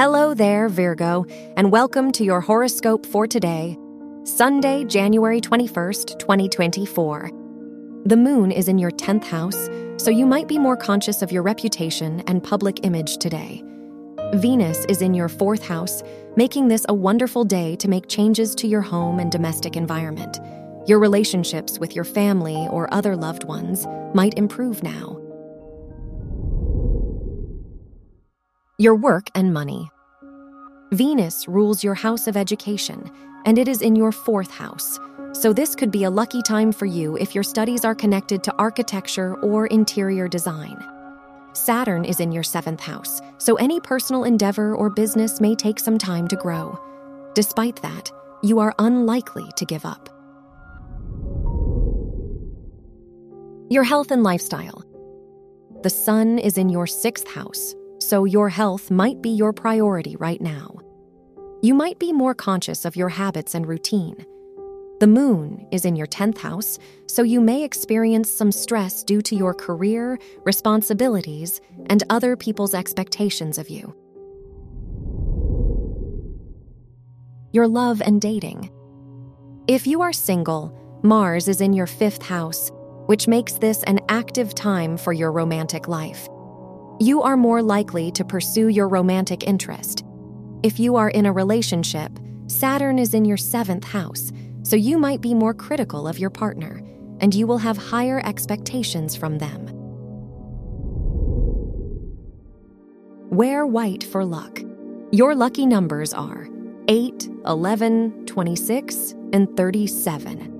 Hello there, Virgo, and welcome to your horoscope for today, Sunday, January 21st, 2024. The moon is in your 10th house, so you might be more conscious of your reputation and public image today. Venus is in your fourth house, making this a wonderful day to make changes to your home and domestic environment. Your relationships with your family or other loved ones might improve now. Your work and money. Venus rules your house of education, and it is in your fourth house. So, this could be a lucky time for you if your studies are connected to architecture or interior design. Saturn is in your seventh house, so any personal endeavor or business may take some time to grow. Despite that, you are unlikely to give up. Your health and lifestyle. The sun is in your sixth house, so your health might be your priority right now. You might be more conscious of your habits and routine. The moon is in your 10th house, so you may experience some stress due to your career, responsibilities, and other people's expectations of you. Your love and dating. If you are single, Mars is in your fifth house, which makes this an active time for your romantic life. You are more likely to pursue your romantic interest. If you are in a relationship, Saturn is in your seventh house so you might be more critical of your partner, and you will have higher expectations from them. Wear white for luck. Your lucky numbers are 8, 11, 26, and 37.